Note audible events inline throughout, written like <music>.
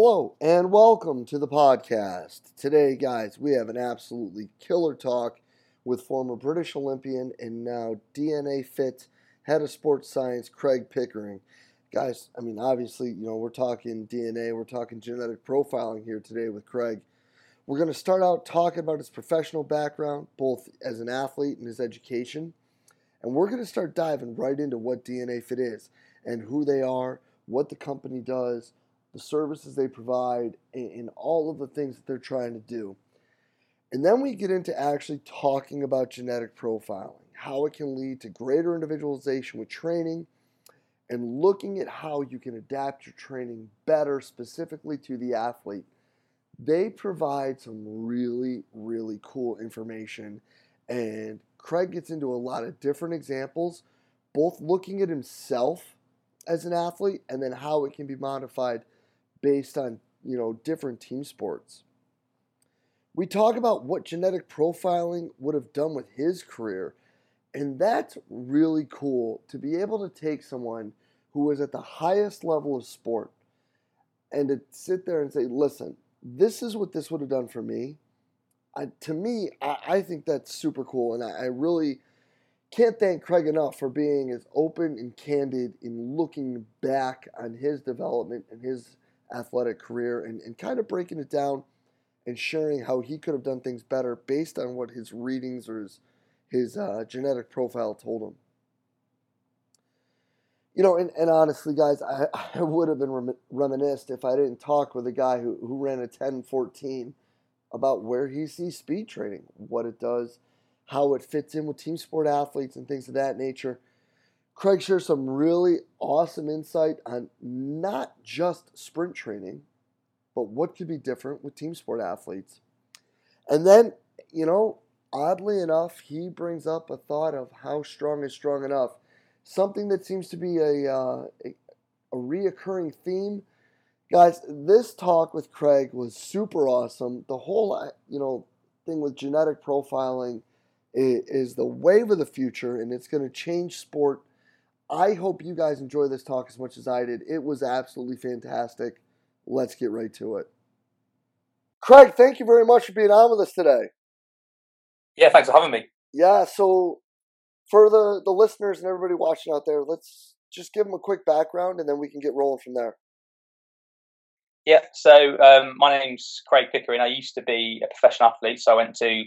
Hello and welcome to the podcast. Today, guys, we have an absolutely killer talk with former British Olympian and now DNA Fit head of sports science Craig Pickering. Guys, I mean, obviously, you know, we're talking DNA, we're talking genetic profiling here today with Craig. We're going to start out talking about his professional background, both as an athlete and his education. And we're going to start diving right into what DNA Fit is and who they are, what the company does, the services they provide, and, all of the things that they're trying to do. And then we get into actually talking about genetic profiling, how it can lead to greater individualization with training, and looking at how you can adapt your training better specifically to the athlete. They provide some really, really cool information. And Craig gets into a lot of different examples, both looking at himself as an athlete and then how it can be modified based on you know different team sports. We talk about what genetic profiling would have done with his career, and that's really cool to be able to take someone who was at the highest level of sport and to sit there and say, "Listen, this is what this would have done for me." I, to me, I, I, think that's super cool, and I, I really can't thank Craig enough for being as open and candid in looking back on his development and his athletic career and, and kind of breaking it down and sharing how he could have done things better based on what his readings or his, his uh, genetic profile told him. You know, and, and honestly, guys, I, <laughs> I would have been rem- reminisced if I didn't talk with a guy who, who ran a 10 14 about where he sees speed training, what it does, how it fits in with team sport athletes, and things of that nature. Craig shares some really awesome insight on not just sprint training, but what could be different with team sport athletes. And then, you know, oddly enough, he brings up a thought of how strong is strong enough, something that seems to be a, uh, a, a reoccurring theme. Guys, this talk with Craig was super awesome. The whole, uh, you know, thing with genetic profiling is, is the wave of the future, and it's going to change sport I hope you guys enjoy this talk as much as I did. It was absolutely fantastic. Let's get right to it. Craig, thank you very much for being on with us today. Yeah, thanks for having me. Yeah, so for the, the listeners and everybody watching out there, let's just give them a quick background and then we can get rolling from there. Yeah, so um, my name's Craig Pickering. I used to be a professional athlete, so I went to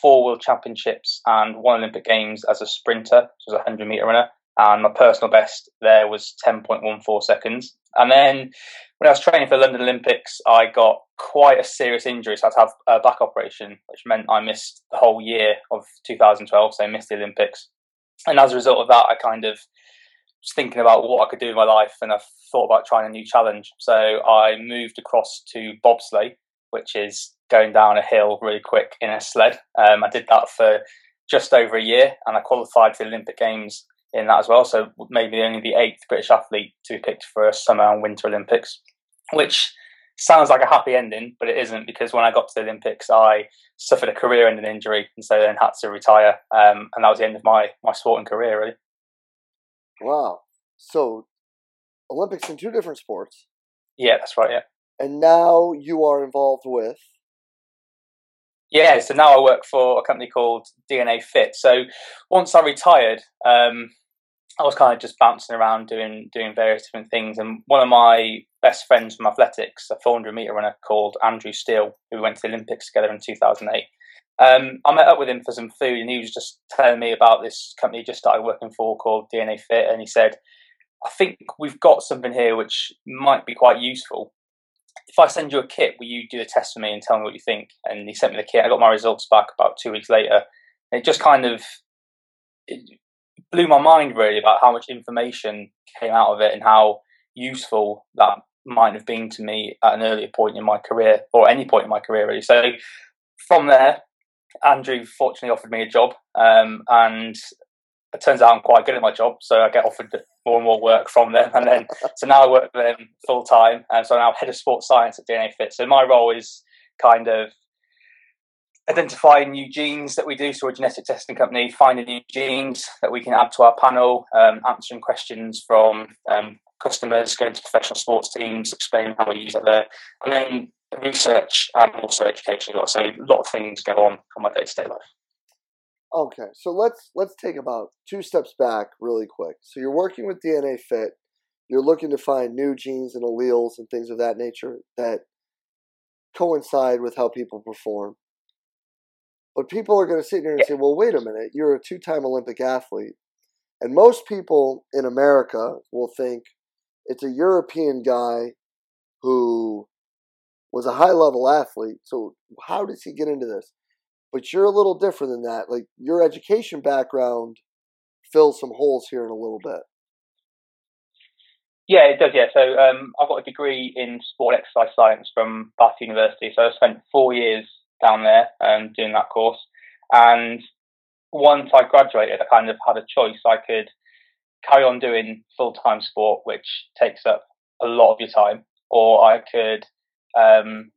four World Championships and one Olympic Games as a sprinter, which was a 100 metre runner and my personal best there was 10.14 seconds. And then when I was training for the London Olympics, I got quite a serious injury, so I had to have a back operation, which meant I missed the whole year of 2012, so I missed the Olympics. And as a result of that, I kind of was thinking about what I could do in my life, and I thought about trying a new challenge. So I moved across to bobsleigh, which is going down a hill really quick in a sled. Um, I did that for just over a year, and I qualified for the Olympic Games in that as well. So maybe only the eighth British athlete to be picked for a summer and winter Olympics, which sounds like a happy ending, but it isn't because when I got to the Olympics, I suffered a career-ending injury and so then had to retire, um, and that was the end of my my sporting career. Really. Wow. So Olympics in two different sports. Yeah, that's right. Yeah. And now you are involved with. Yeah, so now I work for a company called DNA Fit. So once I retired, um, I was kind of just bouncing around doing doing various different things. And one of my best friends from athletics, a 400 meter runner called Andrew Steele, who went to the Olympics together in 2008. Um, I met up with him for some food, and he was just telling me about this company he just started working for called DNA Fit. And he said, "I think we've got something here which might be quite useful. If I send you a kit, will you do the test for me and tell me what you think?" And he sent me the kit. I got my results back about two weeks later. It just kind of it, blew my mind really about how much information came out of it and how useful that might have been to me at an earlier point in my career or any point in my career really. So from there, Andrew fortunately offered me a job, um, and it turns out I'm quite good at my job, so I get offered more and more work from them, and then so now I work for them full time, and so I'm now head of sports science at DNA Fit. So my role is kind of identifying new genes that we do. So, a genetic testing company, finding new genes that we can add to our panel, um, answering questions from um, customers, going to professional sports teams, explaining how we use it there, and then research and also education. So, a lot of things go on on my day to day life. Okay, so let's let's take about two steps back really quick. So you're working with DNA Fit. You're looking to find new genes and alleles and things of that nature that coincide with how people perform. But people are going to sit here and say, well, wait a minute, you're a two time Olympic athlete. And most people in America will think it's a European guy who was a high level athlete. So, how does he get into this? But you're a little different than that. Like, your education background fills some holes here in a little bit. Yeah, it does. Yeah, so um, I've got a degree in sport exercise science from Bath University. So I spent four years down there um, doing that course. And once I graduated, I kind of had a choice. I could carry on doing full time sport, which takes up a lot of your time, or I could um,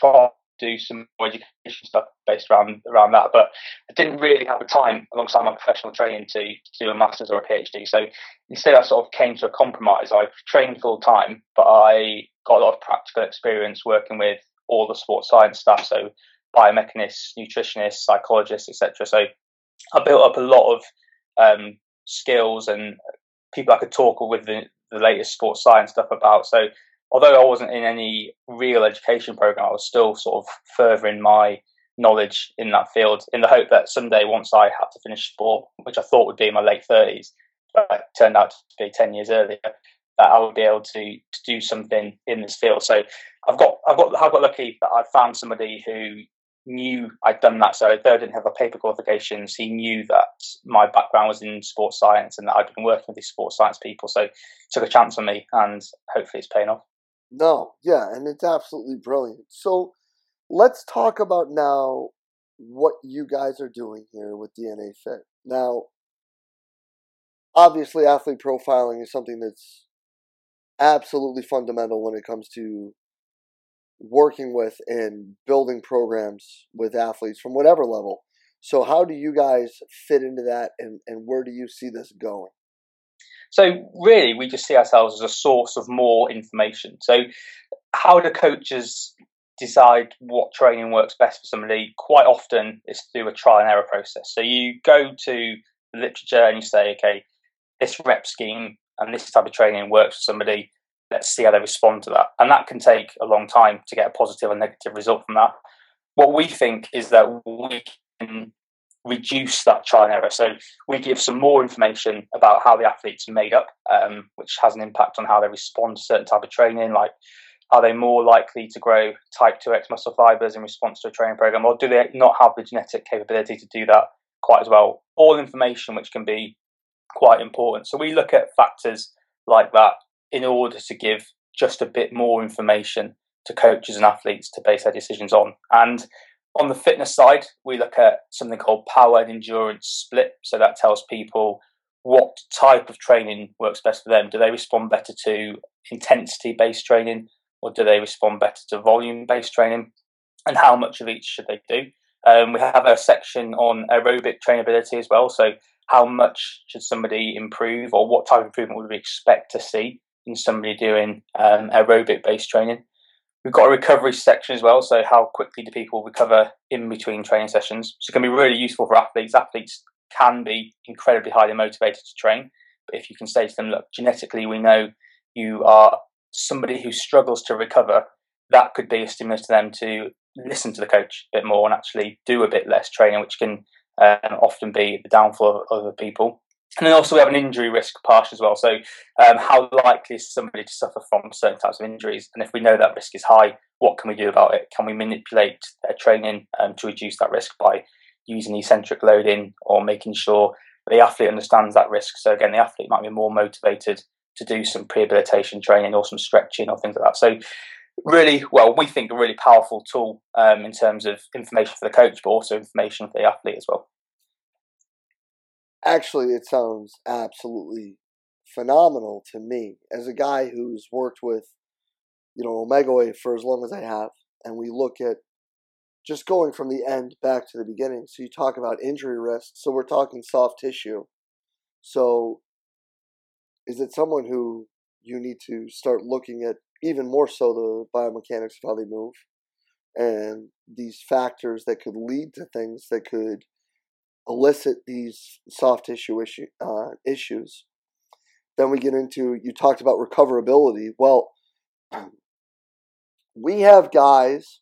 try do some more education stuff based around around that. But I didn't really have the time alongside my professional training to, to do a master's or a PhD. So instead, I sort of came to a compromise. I've trained full time, but I got a lot of practical experience working with all the sports science stuff. So biomechanists, nutritionists, psychologists, etc. So I built up a lot of um, skills and people I could talk with the, the latest sports science stuff about. So although I wasn't in any real education program, I was still sort of furthering my knowledge in that field in the hope that someday, once I had to finish sport, which I thought would be in my late 30s, but turned out to be 10 years earlier, that I'll be able to, to do something in this field. So I've got, I've got, I've got lucky that I found somebody who knew I'd done that. So though I didn't have a paper qualifications, he knew that my background was in sports science and that I'd been working with these sports science people. So took a chance on me and hopefully it's paying off. No, yeah, and it's absolutely brilliant. So let's talk about now what you guys are doing here with DNA Fit. Now, obviously, athlete profiling is something that's absolutely fundamental when it comes to working with and building programs with athletes from whatever level. So, how do you guys fit into that, and, and where do you see this going? So really, we just see ourselves as a source of more information. So how do coaches decide what training works best for somebody? Quite often, it's through a trial and error process. So you go to the literature and you say, okay, this rep scheme and this type of training works for somebody. Let's see how they respond to that. And that can take a long time to get a positive or negative result from that. What we think is that we can reduce that trial and error. So we give some more information about how the athletes are made up, um, which has an impact on how they respond to certain type of training. Like, are they more likely to grow type 2x muscle fibers in response to a training program, or do they not have the genetic capability to do that quite as well? All information which can be quite important. So we look at factors like that in order to give just a bit more information to coaches and athletes to base their decisions on. And on the fitness side, we look at something called power and endurance split. So that tells people what type of training works best for them. Do they respond better to intensity based training or do they respond better to volume based training? And how much of each should they do? Um, we have a section on aerobic trainability as well. So, how much should somebody improve, or what type of improvement would we expect to see in somebody doing um, aerobic based training? We've got a recovery section as well. So, how quickly do people recover in between training sessions? So, it can be really useful for athletes. Athletes can be incredibly highly motivated to train. But if you can say to them, look, genetically, we know you are somebody who struggles to recover, that could be a stimulus to them to listen to the coach a bit more and actually do a bit less training, which can um, often be the downfall of other people. And then also we have an injury risk part as well. So um, how likely is somebody to suffer from certain types of injuries? And if we know that risk is high, what can we do about it? Can we manipulate their training um, to reduce that risk by using eccentric loading or making sure the athlete understands that risk? So again, the athlete might be more motivated to do some rehabilitation training or some stretching or things like that. So really, well, we think a really powerful tool um, in terms of information for the coach, but also information for the athlete as well actually, it sounds absolutely phenomenal to me as a guy who's worked with, you know, Omega Wave for as long as I have, and we look at just going from the end back to the beginning. So you talk about injury risk. So we're talking soft tissue. So is it someone who you need to start looking at even more so the biomechanics of how they move and these factors that could lead to things that could elicit these soft tissue issue, uh, issues. Then we get into you talked about recoverability. Well, <clears throat> we have guys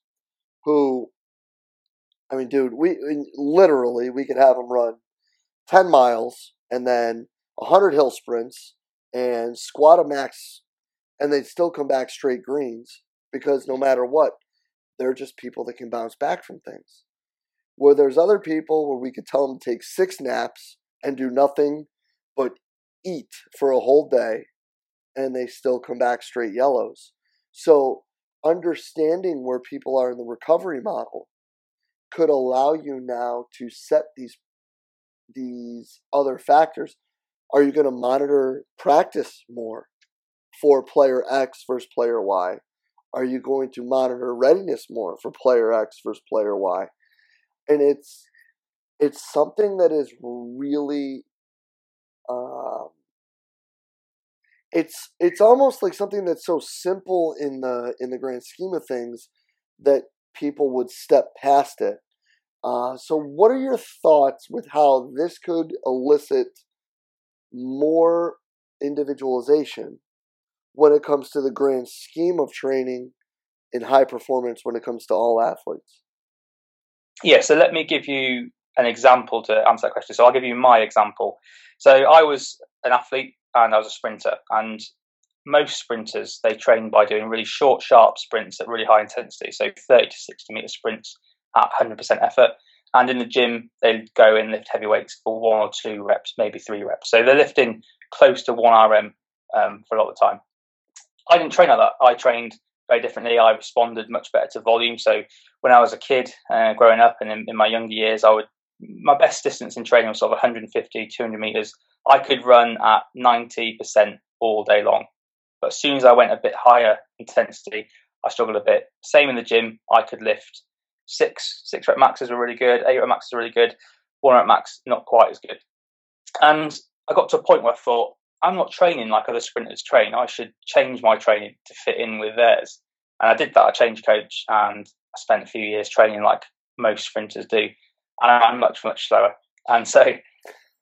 who, I mean, dude, we literally we could have them run ten miles and then hundred hill sprints and squat a max, and they'd still come back straight greens because no matter what, they're just people that can bounce back from things. Where there's other people where we could tell them to take six naps and do nothing but eat for a whole day and they still come back straight yellows. So, understanding where people are in the recovery model could allow you now to set these these other factors. Are you going to monitor practice more for player X versus player Y? Are you going to monitor readiness more for player X versus player Y? And it's it's something that is really um, it's it's almost like something that's so simple in the in the grand scheme of things that people would step past it. Uh, so, what are your thoughts with how this could elicit more individualization when it comes to the grand scheme of training in high performance when it comes to all athletes? Yeah, so let me give you an example to answer that question. So I'll give you my example. So I was an athlete and I was a sprinter, and most sprinters they train by doing really short, sharp sprints at really high intensity, so 30 to 60 meter sprints at 100% effort. And in the gym, they go and lift heavy weights for one or two reps, maybe three reps. So they're lifting close to one RM um, for a lot of the time. I didn't train like that. I trained very differently. I responded much better to volume. So when I was a kid uh, growing up and in, in, my younger years, I would my best distance in training was sort of 150, 200 meters. I could run at 90% all day long. But as soon as I went a bit higher intensity, I struggled a bit. Same in the gym. I could lift six six rep maxes were really good, eight rep maxes were really good, one rep max not quite as good. And I got to a point where I thought, I'm not training like other sprinters train. I should change my training to fit in with theirs. And I did that. I changed coach and I spent a few years training like most sprinters do. And I'm much, much slower. And so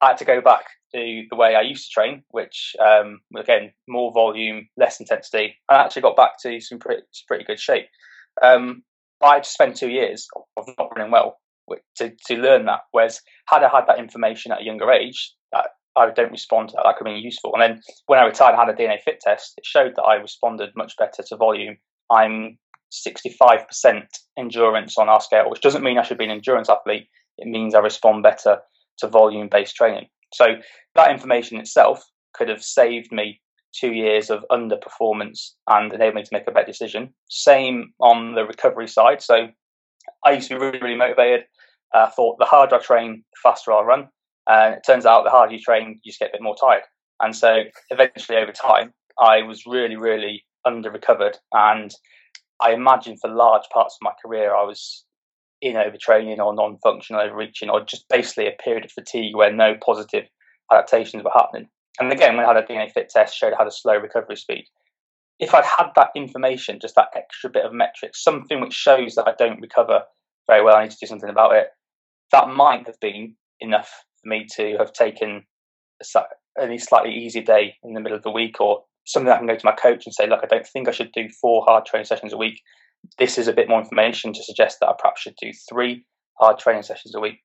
I had to go back to the way I used to train, which, um, again, more volume, less intensity. I actually got back to some pretty, pretty good shape. Um, I had to spend two years of not running well to, to learn that. Whereas, had I had that information at a younger age, that I don't respond to that. That could be useful. And then when I retired I had a DNA fit test, it showed that I responded much better to volume. I'm 65% endurance on our scale, which doesn't mean I should be an endurance athlete. It means I respond better to volume based training. So that information itself could have saved me two years of underperformance and enabled me to make a better decision. Same on the recovery side. So I used to be really, really motivated. I uh, thought the harder I train, the faster I'll run. And it turns out the harder you train, you just get a bit more tired. And so eventually over time, I was really, really under recovered. And I imagine for large parts of my career, I was in overtraining or non functional overreaching or just basically a period of fatigue where no positive adaptations were happening. And again, when I had a DNA fit test, showed I had a slow recovery speed. If I'd had that information, just that extra bit of metrics, something which shows that I don't recover very well, I need to do something about it, that might have been enough me to have taken a slightly easy day in the middle of the week or something I can go to my coach and say, look, I don't think I should do four hard training sessions a week. This is a bit more information to suggest that I perhaps should do three hard training sessions a week.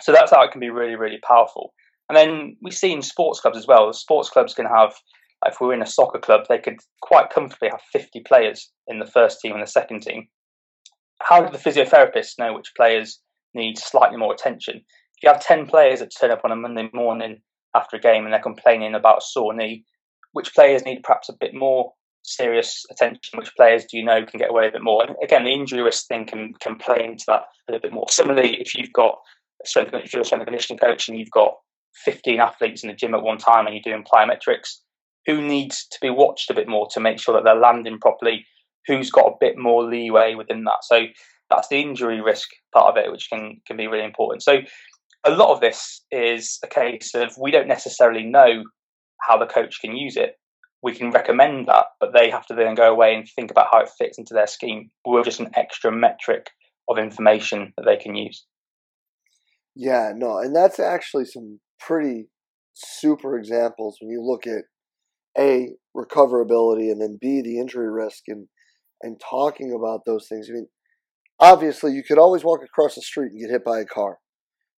So that's how it can be really, really powerful. And then we see in sports clubs as well. Sports clubs can have, if we're in a soccer club, they could quite comfortably have 50 players in the first team and the second team. How do the physiotherapists know which players need slightly more attention? You have 10 players that turn up on a Monday morning after a game and they're complaining about a sore knee, which players need perhaps a bit more serious attention? Which players do you know can get away a bit more? And again, the injury risk thing can, can play into that a little bit more. Similarly, if you've got a strength, if you're a strength and conditioning coach and you've got 15 athletes in the gym at one time and you're doing plyometrics, who needs to be watched a bit more to make sure that they're landing properly? Who's got a bit more leeway within that? So that's the injury risk part of it, which can can be really important. So a lot of this is a case of we don't necessarily know how the coach can use it. We can recommend that, but they have to then go away and think about how it fits into their scheme. We're just an extra metric of information that they can use. Yeah, no, and that's actually some pretty super examples when you look at a recoverability and then b the injury risk and and talking about those things. I mean, obviously, you could always walk across the street and get hit by a car.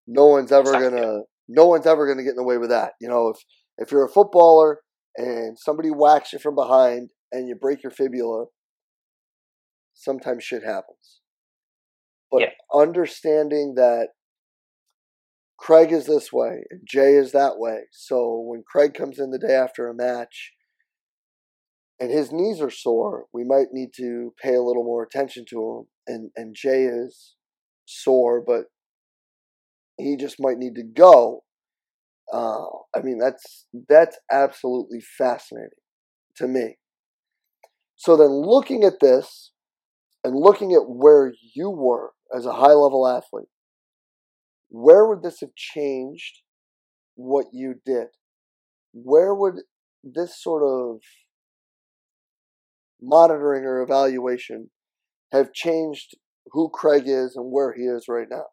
No one's ever gonna no one's ever gonna get in the way with that. You know, if if you're a footballer and somebody whacks you from behind and you break your fibula, sometimes shit happens. But yeah. understanding that Craig is this way and Jay is that way. So when Craig comes in the day after a match and his knees are sore, we might need to pay a little more attention to him. And and Jay is sore, but he just might need to go. Uh, I mean, that's that's absolutely fascinating to me. So then, looking at this and looking at where you were as a high level athlete, where would this have changed what you did? Where would this sort of monitoring or evaluation have changed who Craig is and where he is right now?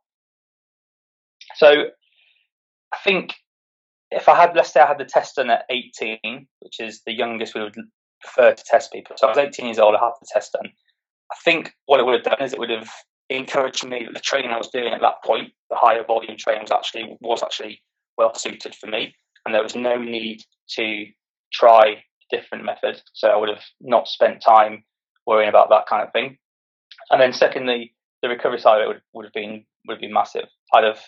So I think if I had, let's say I had the test done at 18, which is the youngest we would prefer to test people. So I was 18 years old, I had the test done. I think what it would have done is it would have encouraged me that the training I was doing at that point, the higher volume training was actually was actually well suited for me. And there was no need to try a different method. So I would have not spent time worrying about that kind of thing. And then secondly, the recovery side of it would, would have been would have been massive. I'd have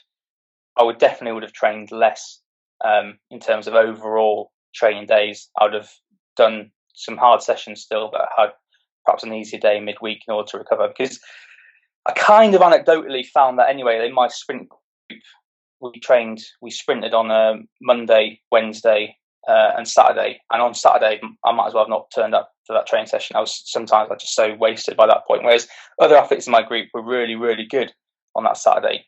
I would definitely would have trained less um, in terms of overall training days. I would have done some hard sessions still, but had perhaps an easier day midweek in order to recover. Because I kind of anecdotally found that anyway. In my sprint group, we trained, we sprinted on a Monday, Wednesday, uh, and Saturday. And on Saturday, I might as well have not turned up for that training session. I was sometimes I just so wasted by that point. Whereas other athletes in my group were really, really good on that Saturday.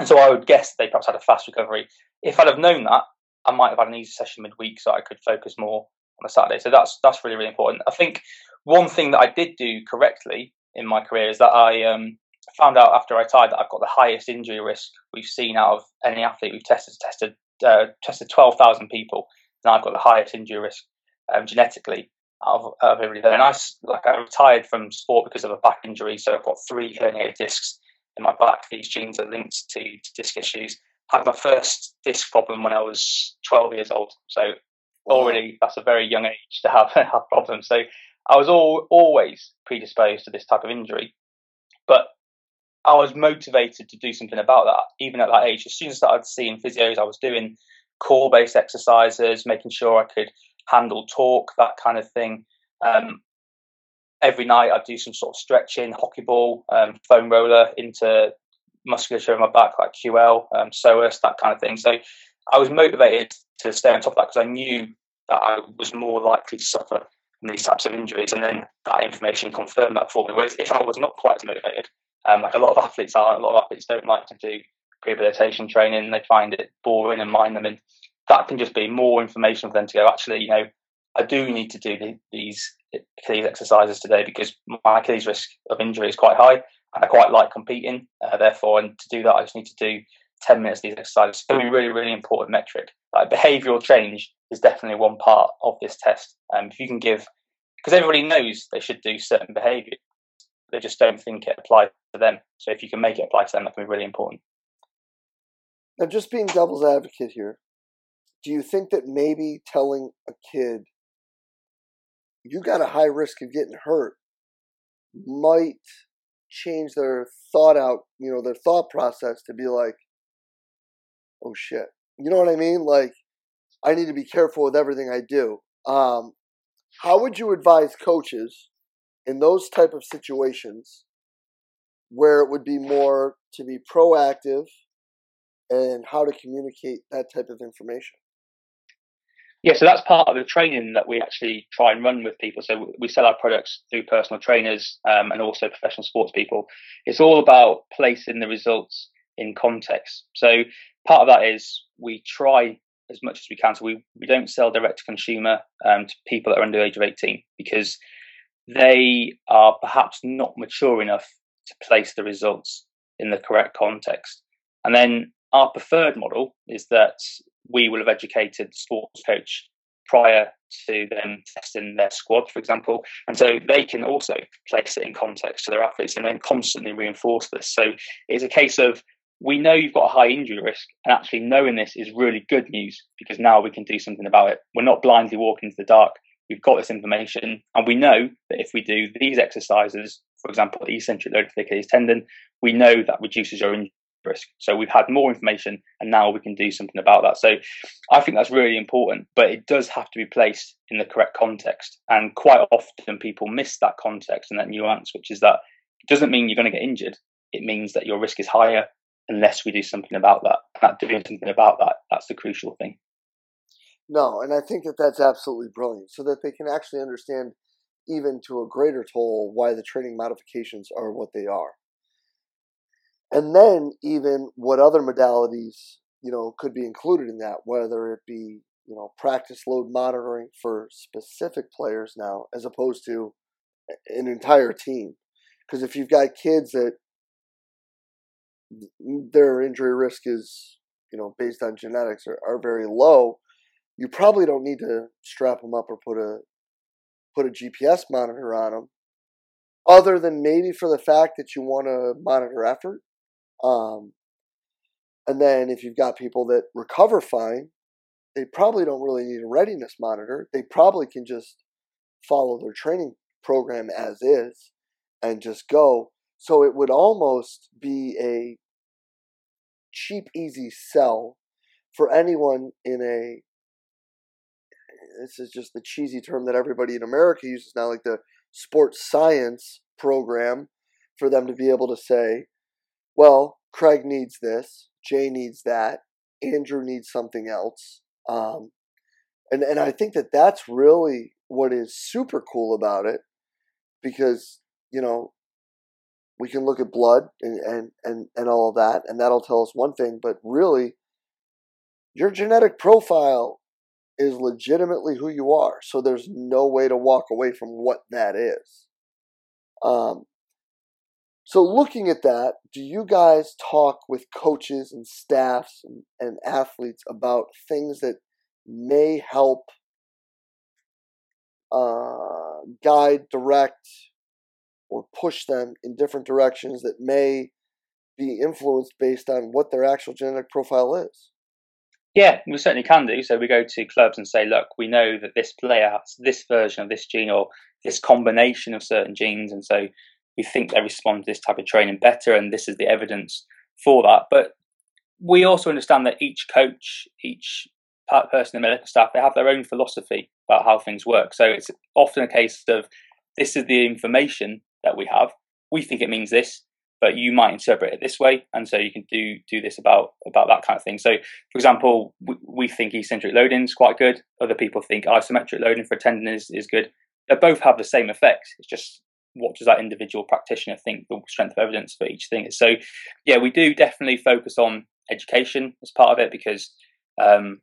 And so I would guess they perhaps had a fast recovery. If I'd have known that, I might have had an easy session midweek so I could focus more on a Saturday. So that's that's really, really important. I think one thing that I did do correctly in my career is that I um, found out after I retired that I've got the highest injury risk we've seen out of any athlete we've tested. Tested uh, tested twelve thousand people, and I've got the highest injury risk um, genetically out of, of everybody. And I like I retired from sport because of a back injury, so I've got three herniated discs in my back. These genes are linked to, to disc issues. I had my first disc problem when I was 12 years old. So already that's a very young age to have, <laughs> have problems. So I was all, always predisposed to this type of injury. But I was motivated to do something about that, even at that age. As soon as I started seeing physios, I was doing core based exercises, making sure I could handle torque, that kind of thing. Um, every night I'd do some sort of stretching, hockey ball, um, foam roller into musculature in my back, like QL, um, psoas, that kind of thing. So I was motivated to stay on top of that because I knew that I was more likely to suffer from these types of injuries. And then that information confirmed that for me. Whereas if I was not quite as motivated, um, like a lot of athletes are, a lot of athletes don't like to do rehabilitation training. They find it boring and mind them. And that can just be more information for them to go, actually, you know, I do need to do the, these Achilles exercises today because my Achilles risk of injury is quite high and I quite like competing. Uh, therefore, and to do that, I just need to do 10 minutes of these exercises. It's a really, really important metric. Like behavioral change is definitely one part of this test. Um, if you can give, because everybody knows they should do certain behavior, they just don't think it applies to them. So if you can make it apply to them, that can be really important. Now, just being devil's advocate here, do you think that maybe telling a kid you got a high risk of getting hurt might change their thought out, you know, their thought process to be like, oh shit. You know what I mean? Like, I need to be careful with everything I do. Um, how would you advise coaches in those type of situations where it would be more to be proactive and how to communicate that type of information? Yeah, so that's part of the training that we actually try and run with people. So we sell our products through personal trainers um, and also professional sports people. It's all about placing the results in context. So part of that is we try as much as we can. So we, we don't sell direct to consumer um, to people that are under the age of 18 because they are perhaps not mature enough to place the results in the correct context. And then our preferred model is that we will have educated the sports coach prior to them testing their squad, for example. And so they can also place it in context to their athletes and then constantly reinforce this. So it's a case of we know you've got a high injury risk, and actually knowing this is really good news because now we can do something about it. We're not blindly walking into the dark. We've got this information, and we know that if we do these exercises, for example, eccentric load Achilles tendon, we know that reduces your injury risk. So we've had more information, and now we can do something about that. So I think that's really important, but it does have to be placed in the correct context. And quite often people miss that context and that nuance, which is that it doesn't mean you're going to get injured. It means that your risk is higher unless we do something about that. That doing something about that, that's the crucial thing. No, and I think that that's absolutely brilliant so that they can actually understand even to a greater toll why the training modifications are what they are. And then even what other modalities, you know, could be included in that, whether it be, you know, practice load monitoring for specific players now as opposed to an entire team. Because if you've got kids that their injury risk is, you know, based on genetics are, are very low, you probably don't need to strap them up or put a put a GPS monitor on them, other than maybe for the fact that you want to monitor effort. Um, and then if you've got people that recover fine, they probably don't really need a readiness monitor. They probably can just follow their training program as is and just go. So it would almost be a cheap, easy sell for anyone in a. This is just the cheesy term that everybody in America uses now, like the sports science program, for them to be able to say, well, Craig needs this, Jay needs that, Andrew needs something else. Um, and, and I think that that's really what is super cool about it because, you know, we can look at blood and, and, and, and all of that, and that'll tell us one thing, but really, your genetic profile is legitimately who you are. So there's no way to walk away from what that is. Um, so looking at that, do you guys talk with coaches and staffs and, and athletes about things that may help uh, guide, direct, or push them in different directions that may be influenced based on what their actual genetic profile is. Yeah, we certainly can do. So we go to clubs and say, look, we know that this player has this version of this gene or this combination of certain genes, and so we think they respond to this type of training better, and this is the evidence for that. But we also understand that each coach, each person in the medical staff, they have their own philosophy about how things work. So it's often a case of this is the information that we have. We think it means this, but you might interpret it this way, and so you can do do this about about that kind of thing. So, for example, we, we think eccentric loading is quite good. Other people think isometric loading for tendon is, is good. They both have the same effect. It's just what does that individual practitioner think the strength of evidence for each thing is. So, yeah, we do definitely focus on education as part of it because um,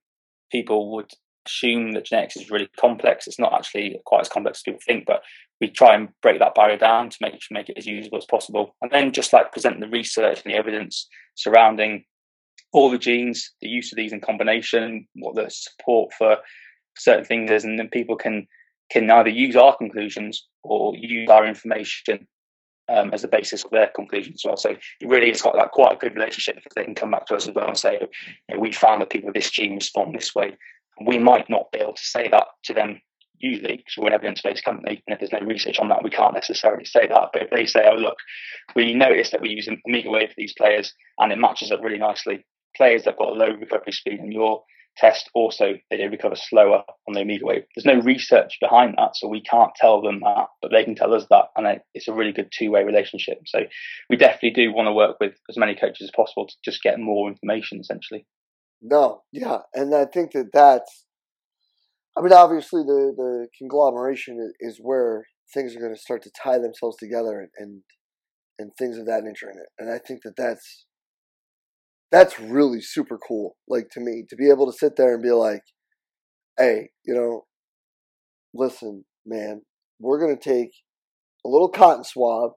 people would assume that genetics is really complex. It's not actually quite as complex as people think, but we try and break that barrier down to make make it as usable as possible. And then just like present the research and the evidence surrounding all the genes, the use of these in combination, what the support for certain things is, and then people can can either use our conclusions or use our information um, as the basis of their conclusions as well. So it really has got like quite a good relationship because they can come back to us as well and say, you know, we found that people with this gene respond this way. We might not be able to say that to them usually because we're an evidence-based company and if there's no research on that we can't necessarily say that but if they say oh look we noticed that we use omega wave for these players and it matches up really nicely players that have got a low recovery speed in your test also they recover slower on the omega wave there's no research behind that so we can't tell them that but they can tell us that and it's a really good two-way relationship so we definitely do want to work with as many coaches as possible to just get more information essentially no yeah and i think that that's I mean, obviously, the the conglomeration is where things are going to start to tie themselves together and and things of that nature. And I think that that's that's really super cool. Like to me, to be able to sit there and be like, "Hey, you know, listen, man, we're gonna take a little cotton swab,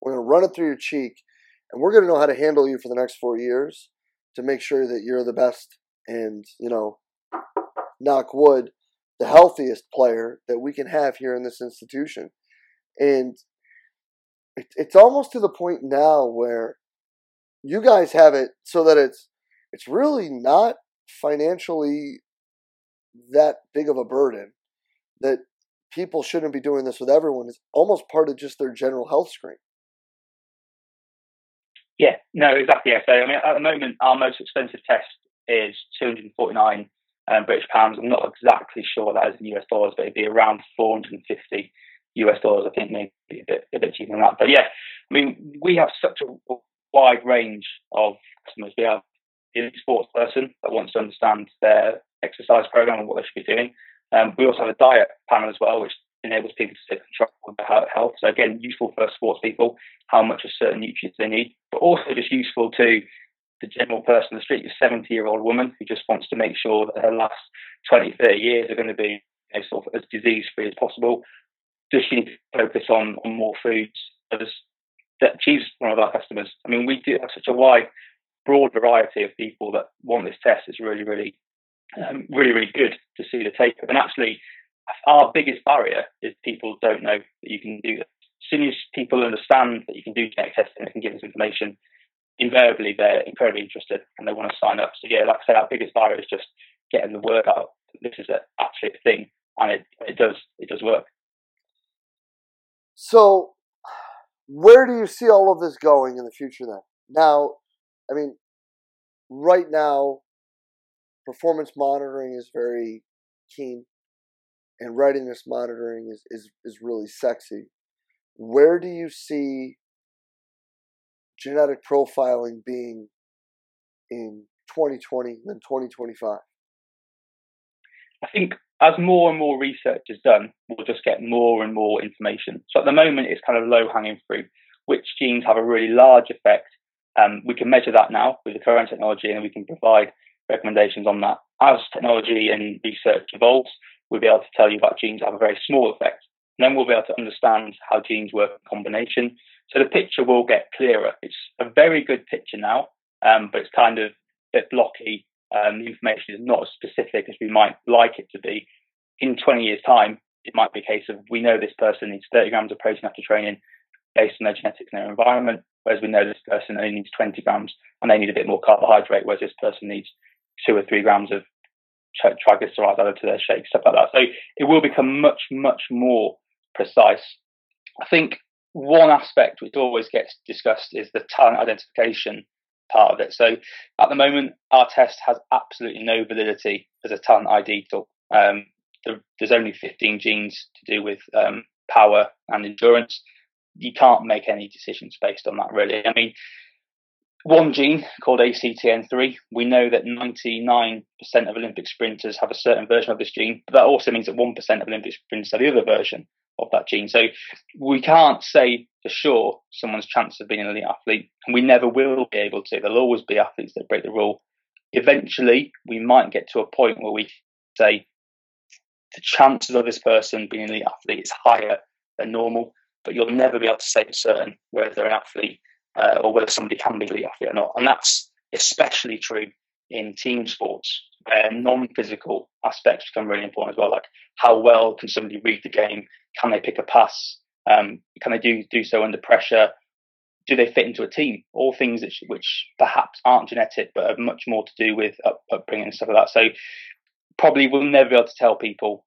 we're gonna run it through your cheek, and we're gonna know how to handle you for the next four years to make sure that you're the best and you know, knock wood, the healthiest player that we can have here in this institution." And it's almost to the point now where you guys have it so that it's it's really not financially that big of a burden that people shouldn't be doing this with everyone It's almost part of just their general health screen. Yeah, no, exactly. So, I mean, at the moment, our most expensive test is 249 um, British pounds. I'm not exactly sure that is in US dollars, but it'd be around 450 US dollars. I think maybe a bit, a bit cheaper than that. But yeah, I mean, we have such a wide range of customers. We have the sports person that wants to understand their exercise program and what they should be doing. Um, we also have a diet panel as well, which enables people to take control of their health. So again, useful for sports people, how much of certain nutrients they need, but also just useful to the general person on the street, a 70 year old woman who just wants to make sure that her last 20, 30 years are going to be you know, sort of as disease free as possible. Does she need to focus on, on more foods? Does that achieves one of our customers. I mean, we do have such a wide, broad variety of people that want this test. It's really, really, um, really, really good to see the take up. And actually, our biggest barrier is people don't know that you can do this. As soon as people understand that you can do genetic testing and can give us information, invariably they're incredibly interested and they want to sign up. So yeah, like I say, our biggest barrier is just getting the word out. This is a, actually a thing, and it, it does it does work. So where do you see all of this going in the future then? Now, I mean, right now, performance monitoring is very keen and readiness monitoring is, is, is really sexy. Where do you see genetic profiling being in 2020 and 2025? I think as more and more research is done, we'll just get more and more information. So at the moment, it's kind of low hanging fruit. Which genes have a really large effect? Um, we can measure that now with the current technology, and we can provide recommendations on that. As technology and research evolves, we'll be able to tell you about genes that have a very small effect. And then we'll be able to understand how genes work in combination. So the picture will get clearer. It's a very good picture now, um, but it's kind of a bit blocky um, the information is not as specific as we might like it to be. In 20 years' time, it might be a case of we know this person needs 30 grams of protein after training based on their genetics and their environment, whereas we know this person only needs 20 grams and they need a bit more carbohydrate, whereas this person needs two or three grams of triglycerides added to their shake, stuff like that. So it will become much, much more precise. I think one aspect which always gets discussed is the talent identification part of it. So at the moment, our test has absolutely no validity as a talent ID tool. Um, there, there's only 15 genes to do with um, power and endurance. You can't make any decisions based on that, really. I mean, one gene called ACTN3, we know that 99% of Olympic sprinters have a certain version of this gene, but that also means that 1% of Olympic sprinters have the other version of that gene. So we can't say for sure someone's chance of being an elite athlete, and we never will be able to. There'll always be athletes that break the rule. Eventually, we might get to a point where we say the chances of this person being an elite athlete is higher than normal, but you'll never be able to say for certain whether they're an athlete uh, or whether somebody can be an elite athlete or not. And that's especially true in team sports where non-physical aspects become really important as well. Like how well can somebody read the game? Can they pick a pass? Um, can they do do so under pressure? Do they fit into a team? All things which perhaps aren't genetic, but have much more to do with up, upbringing and stuff like that. So probably we'll never be able to tell people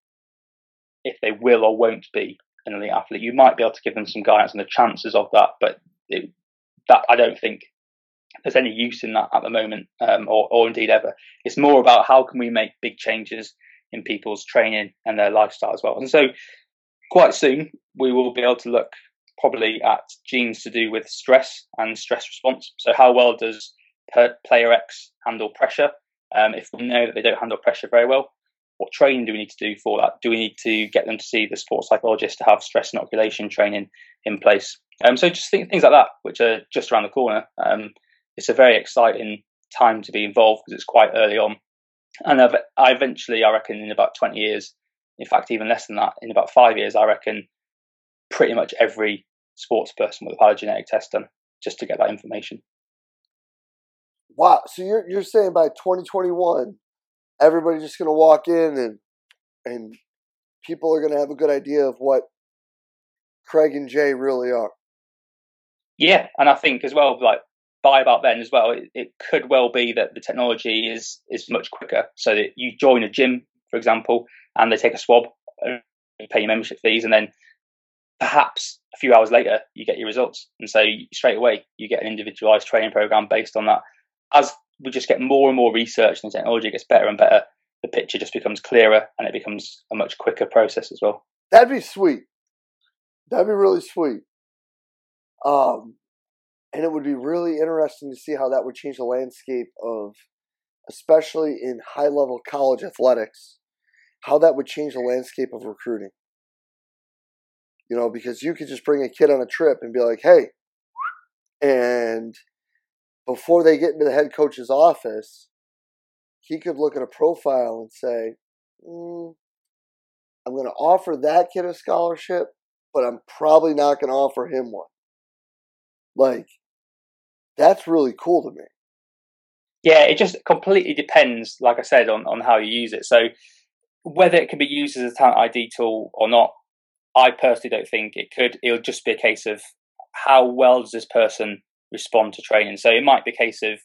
if they will or won't be an elite athlete. You might be able to give them some guidance on the chances of that, but it, that I don't think there's any use in that at the moment, um, or, or indeed ever. It's more about how can we make big changes in people's training and their lifestyle as well. And so, quite soon, we will be able to look probably at genes to do with stress and stress response. So, how well does player X handle pressure? Um, if we know that they don't handle pressure very well, what training do we need to do for that? Do we need to get them to see the sports psychologist to have stress inoculation training in place? Um, so just think, things like that, which are just around the corner. Um, it's a very exciting time to be involved because it's quite early on. And I've, I eventually, I reckon, in about 20 years, in fact, even less than that, in about five years, I reckon pretty much every sports person will have had a genetic test done just to get that information. Wow. So you're, you're saying by 2021, everybody's just going to walk in and, and people are going to have a good idea of what Craig and Jay really are. Yeah. And I think as well, like by about then as well, it, it, could well be that the technology is is much quicker. So that you join a gym, for example, and they take a swab, and pay your membership fees, and then perhaps a few hours later you get your results, and so straight away you get an individualized training program based on that. As we just get more and more research and the technology gets better and better, the picture just becomes clearer and it becomes a much quicker process as well. That'd be sweet. That'd be really sweet. Um, and it would be really interesting to see how that would change the landscape of, especially in high level college athletics, how that would change the landscape of recruiting. You know, because you could just bring a kid on a trip and be like, hey, and before they get into the head coach's office, he could look at a profile and say, mm, I'm going to offer that kid a scholarship, but I'm probably not going to offer him one. Like, that's really cool to me. Yeah, it just completely depends, like I said, on, on how you use it. So whether it can be used as a talent ID tool or not, I personally don't think it could. It'll just be a case of how well does this person respond to training. So it might be a case of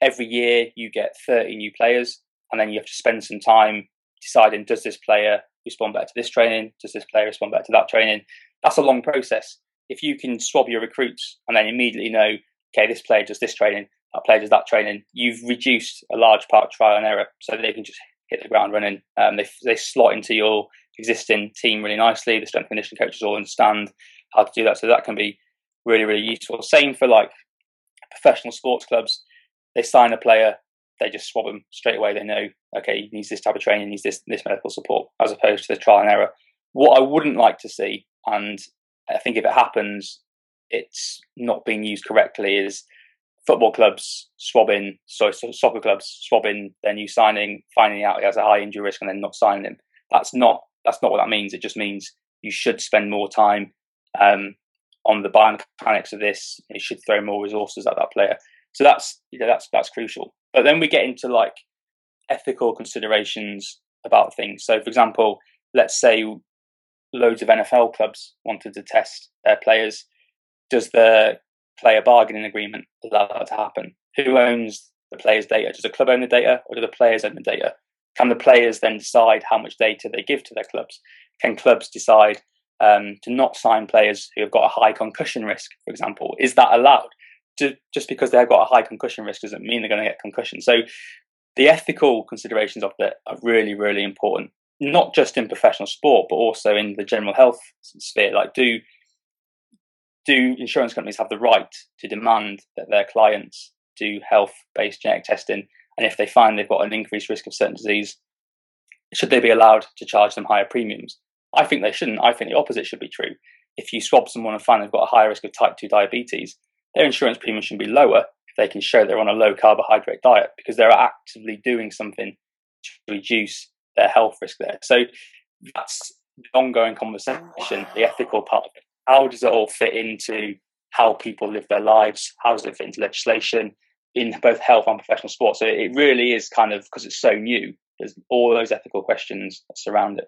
every year you get 30 new players, and then you have to spend some time deciding does this player respond better to this training? Does this player respond better to that training? That's a long process. If you can swab your recruits and then immediately know okay, this player does this training, that player does that training, you've reduced a large part of trial and error so they can just hit the ground running. Um, they, they slot into your existing team really nicely. The strength and conditioning coaches all understand how to do that. So that can be really, really useful. Same for like professional sports clubs. They sign a player, they just swab them straight away. They know, okay, he needs this type of training, he needs this, this medical support, as opposed to the trial and error. What I wouldn't like to see, and I think if it happens, it's not being used correctly is football clubs swabbing, so, so soccer clubs swabbing their new signing, finding out he has a high injury risk and then not signing him. That's not that's not what that means. It just means you should spend more time um, on the biomechanics of this. You should throw more resources at that player. So that's you know, that's that's crucial. But then we get into like ethical considerations about things. So, for example, let's say loads of NFL clubs wanted to test their players does the player bargaining agreement allow that to happen? Who owns the players' data? Does the club own the data or do the players own the data? Can the players then decide how much data they give to their clubs? Can clubs decide um, to not sign players who have got a high concussion risk, for example? Is that allowed? Just because they've got a high concussion risk doesn't mean they're going to get concussion. So the ethical considerations of that are really, really important, not just in professional sport, but also in the general health sphere. Like, do do insurance companies have the right to demand that their clients do health based genetic testing? And if they find they've got an increased risk of certain disease, should they be allowed to charge them higher premiums? I think they shouldn't. I think the opposite should be true. If you swab someone and find they've got a higher risk of type 2 diabetes, their insurance premium should be lower if they can show they're on a low carbohydrate diet because they're actively doing something to reduce their health risk there. So that's the ongoing conversation, the ethical part of it how does it all fit into how people live their lives? How does it fit into legislation in both health and professional sports? So it really is kind of because it's so new. There's all those ethical questions that surround it.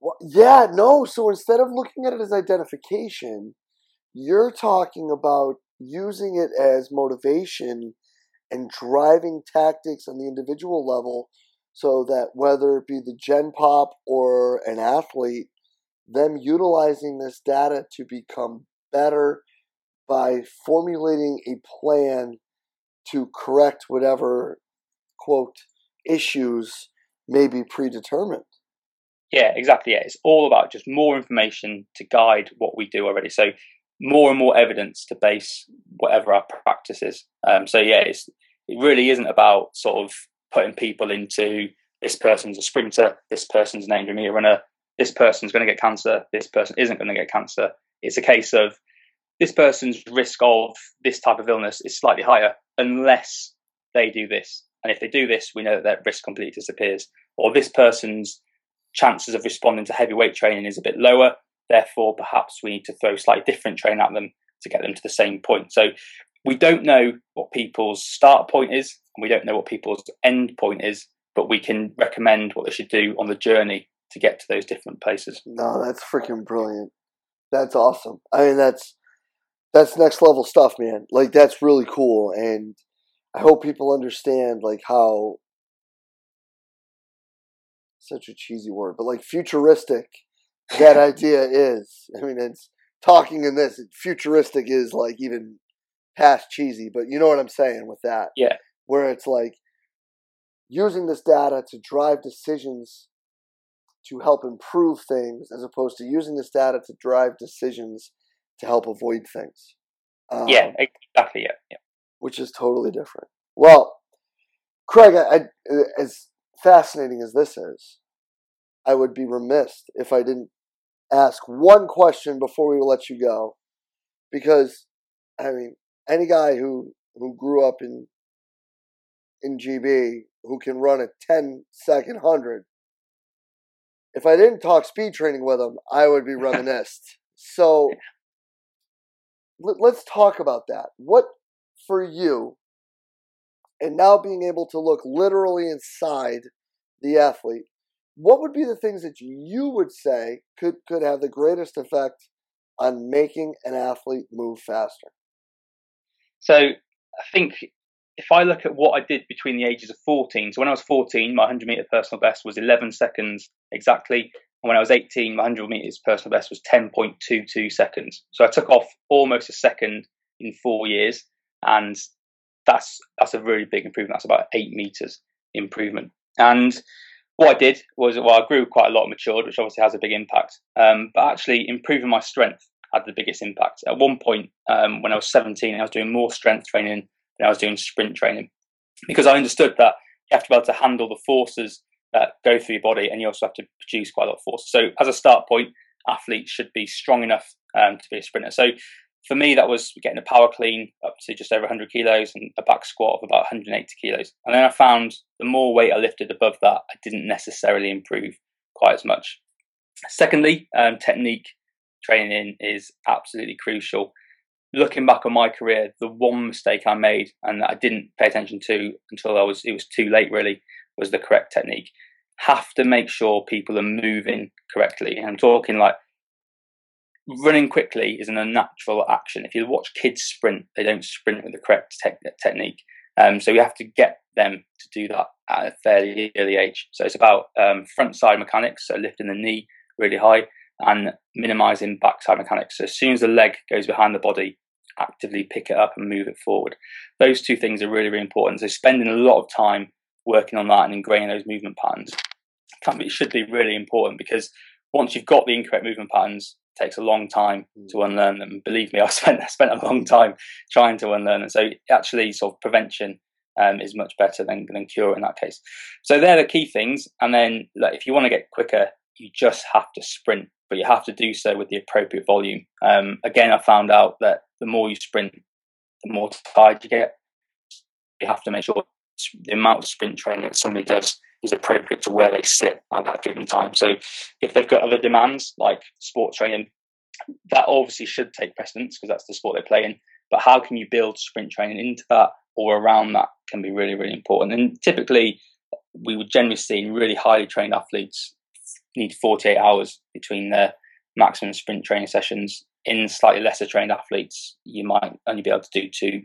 Well, yeah, no. So instead of looking at it as identification, you're talking about using it as motivation and driving tactics on the individual level so that whether it be the gen pop or an athlete them utilizing this data to become better by formulating a plan to correct whatever quote issues may be predetermined. Yeah, exactly. Yeah, it's all about just more information to guide what we do already. So more and more evidence to base whatever our practice is. Um, so yeah, it's, it really isn't about sort of putting people into this person's a sprinter, this person's an Andromeda runner, this person's going to get cancer, this person isn't going to get cancer. It's a case of this person's risk of this type of illness is slightly higher unless they do this. And if they do this, we know that their risk completely disappears. Or this person's chances of responding to heavy weight training is a bit lower. Therefore, perhaps we need to throw slightly different training at them to get them to the same point. So we don't know what people's start point is, and we don't know what people's end point is, but we can recommend what they should do on the journey to get to those different places. No, that's freaking brilliant. That's awesome. I mean, that's that's next level stuff, man. Like that's really cool, and I hope people understand like how such a cheesy word, but like futuristic that <laughs> idea is. I mean, it's talking in this futuristic is like even past cheesy, but you know what I'm saying with that. Yeah. Where it's like using this data to drive decisions to help improve things as opposed to using this data to drive decisions to help avoid things. Um, yeah, exactly. Yeah, yeah. Which is totally different. Well, Craig, I, I, as fascinating as this is, I would be remiss if I didn't ask one question before we let you go, because I mean, any guy who who grew up in in GB who can run a 10 second 100 if I didn't talk speed training with him, I would be <laughs> reminisced. so let's talk about that. What for you, and now being able to look literally inside the athlete, what would be the things that you would say could, could have the greatest effect on making an athlete move faster? So I think if I look at what I did between the ages of 14, so when I was 14, my 100 meter personal best was 11 seconds exactly. And when I was 18, my 100 meters personal best was 10.22 seconds. So I took off almost a second in four years. And that's, that's a really big improvement. That's about eight meters improvement. And what I did was, well, I grew quite a lot, matured, which obviously has a big impact. Um, but actually, improving my strength had the biggest impact. At one point, um, when I was 17, I was doing more strength training than I was doing sprint training because I understood that you have to be able to handle the forces that go through your body, and you also have to produce quite a lot of force. So, as a start point, athletes should be strong enough um, to be a sprinter. So, for me, that was getting a power clean up to just over 100 kilos and a back squat of about 180 kilos. And then I found the more weight I lifted above that, I didn't necessarily improve quite as much. Secondly, um, technique training is absolutely crucial. Looking back on my career, the one mistake I made and that I didn't pay attention to until I was it was too late really was the correct technique. Have to make sure people are moving correctly. And I'm talking like running quickly is an unnatural action. If you watch kids sprint, they don't sprint with the correct te- technique. Um, so you have to get them to do that at a fairly early age. So it's about um, front side mechanics, so lifting the knee really high, and minimizing backside mechanics. So as soon as the leg goes behind the body, actively pick it up and move it forward. Those two things are really, really important. So spending a lot of time working on that and ingraining those movement patterns be, should be really important because once you've got the incorrect movement patterns, it takes a long time to mm. unlearn them. Believe me, <laughs> I spent I spent a long time trying to unlearn them. So actually, sort of prevention um, is much better than than cure in that case. So they're the key things. And then, like, if you want to get quicker, you just have to sprint, but you have to do so with the appropriate volume. Um, again, I found out that the more you sprint, the more tired you get. You have to make sure the amount of sprint training that somebody does is appropriate to where they sit at that given time. So if they've got other demands like sports training, that obviously should take precedence because that's the sport they play in. But how can you build sprint training into that or around that can be really, really important. And typically, we would generally see really highly trained athletes need 48 hours between their maximum sprint training sessions. In slightly lesser trained athletes, you might only be able to do two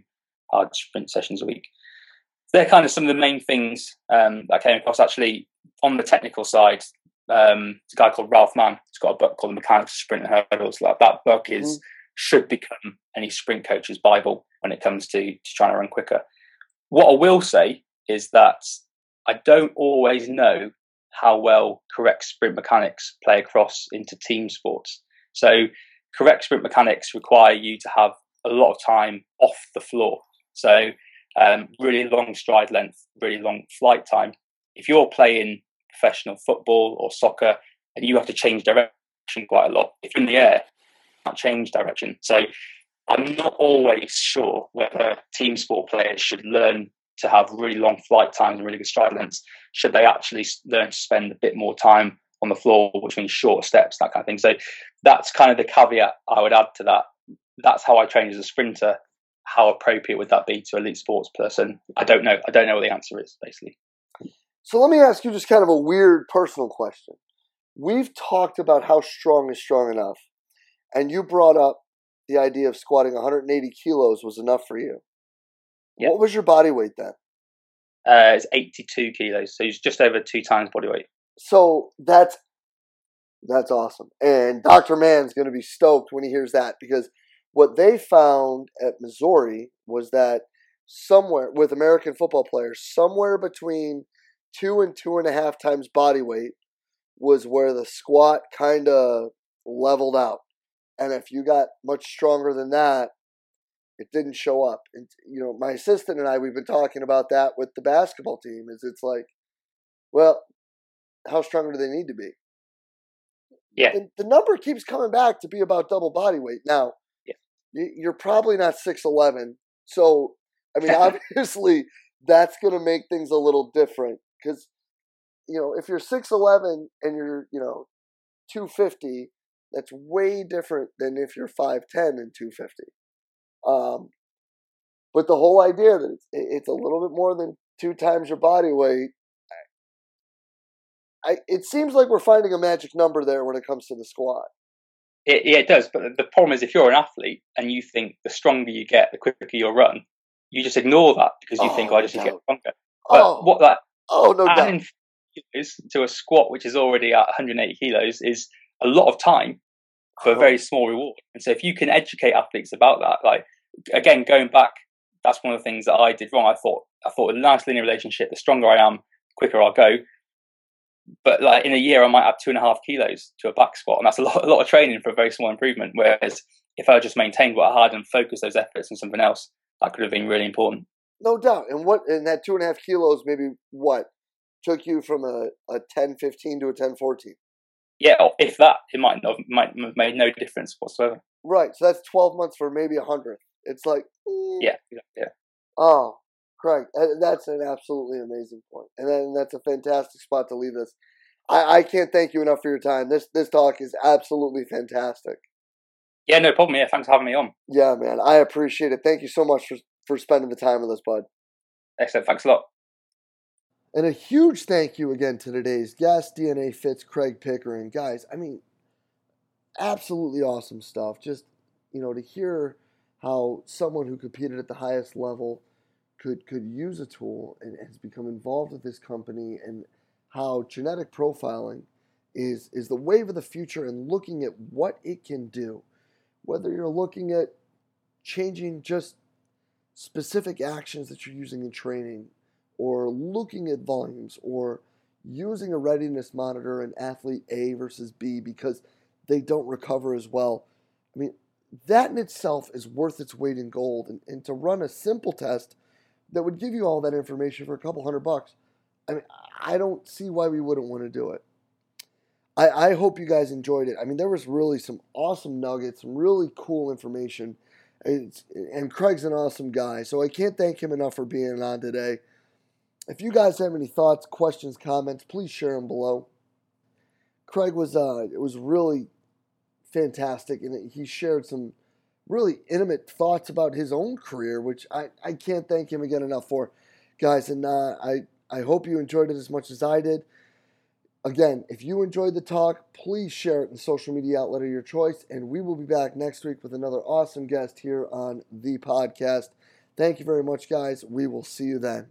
hard sprint sessions a week they're kind of some of the main things um, that I came across. Actually, on the technical side, um, it's a guy called Ralph Mann. He's got a book called The Mechanics of Sprint and Hurdles. Like that book is mm. should become any sprint coach's bible when it comes to, to trying to run quicker. What I will say is that I don't always know how well correct sprint mechanics play across into team sports. So, correct sprint mechanics require you to have a lot of time off the floor. So, um, really long stride length, really long flight time. if you're playing professional football or soccer and you have to change direction quite a lot, if you're in the air, you can't change direction. So I'm not always sure whether team sport players should learn to have really long flight times and really good stride lengths. Should they actually learn to spend a bit more time on the floor, which means shorter steps, that kind of thing. So that's kind of the caveat I would add to that. That's how I train as a sprinter. How appropriate would that be to elite sports person? I don't know. I don't know what the answer is, basically. So let me ask you just kind of a weird personal question. We've talked about how strong is strong enough, and you brought up the idea of squatting 180 kilos was enough for you. Yep. What was your body weight then? Uh, it's 82 kilos, so it's just over two times body weight. So that's that's awesome, and Dr. Mann's going to be stoked when he hears that because what they found at Missouri was that somewhere with American football players, somewhere between two and two and a half times body weight was where the squat kind of leveled out. And if you got much stronger than that, it didn't show up. And you know, my assistant and I we've been talking about that with the basketball team. Is it's like, well, how strong do they need to be? Yeah. And the number keeps coming back to be about double body weight. Now, yeah. you're probably not six eleven, so I mean, <laughs> obviously that's going to make things a little different because you know if you're six eleven and you're you know two fifty, that's way different than if you're five ten and two fifty. Um, but the whole idea that it's, it's a little bit more than two times your body weight, I, it seems like we're finding a magic number there when it comes to the squat. It, yeah, it does. But the problem is, if you're an athlete and you think the stronger you get, the quicker you'll run, you just ignore that because you oh, think, oh, I just need to get stronger. But oh. what that oh no doubt to a squat which is already at 180 kilos is a lot of time for a very small reward. And so if you can educate athletes about that, like again, going back, that's one of the things that I did wrong. I thought I thought a nice linear relationship. The stronger I am, the quicker I'll go. But like in a year, I might add two and a half kilos to a back squat, and that's a lot, a lot of training for a very small improvement. Whereas if I just maintained what I had and focused those efforts on something else, that could have been really important. No doubt. And what and that two and a half kilos, maybe what took you from a, a 10 15 to a 10 14? Yeah, if that, it might not might have made no difference whatsoever. Right. So that's 12 months for maybe a hundredth. It's like, mm. yeah, yeah. Oh, Craig, that's an absolutely amazing point, and then that's a fantastic spot to leave this. I, I can't thank you enough for your time. This this talk is absolutely fantastic. Yeah, no problem. Yeah, thanks for having me on. Yeah, man, I appreciate it. Thank you so much for for spending the time with us, bud. Excellent. Thanks a lot. And a huge thank you again to today's guest, DNAFit's Craig Pickering. Guys, I mean, absolutely awesome stuff. Just, you know, to hear how someone who competed at the highest level could could use a tool and has become involved with this company and how genetic profiling is is the wave of the future and looking at what it can do whether you're looking at changing just specific actions that you're using in training or looking at volumes or using a readiness monitor in athlete A versus B because they don't recover as well. I mean, that in itself is worth its weight in gold. And, and to run a simple test that would give you all that information for a couple hundred bucks, I mean, I don't see why we wouldn't want to do it. I, I hope you guys enjoyed it. I mean, there was really some awesome nuggets, some really cool information. It's, and Craig's an awesome guy, so I can't thank him enough for being on today. If you guys have any thoughts, questions, comments, please share them below. Craig was uh, it was really fantastic, and he shared some really intimate thoughts about his own career, which I, I can't thank him again enough for, guys. And uh, I I hope you enjoyed it as much as I did. Again, if you enjoyed the talk, please share it in the social media outlet of your choice, and we will be back next week with another awesome guest here on the podcast. Thank you very much, guys. We will see you then.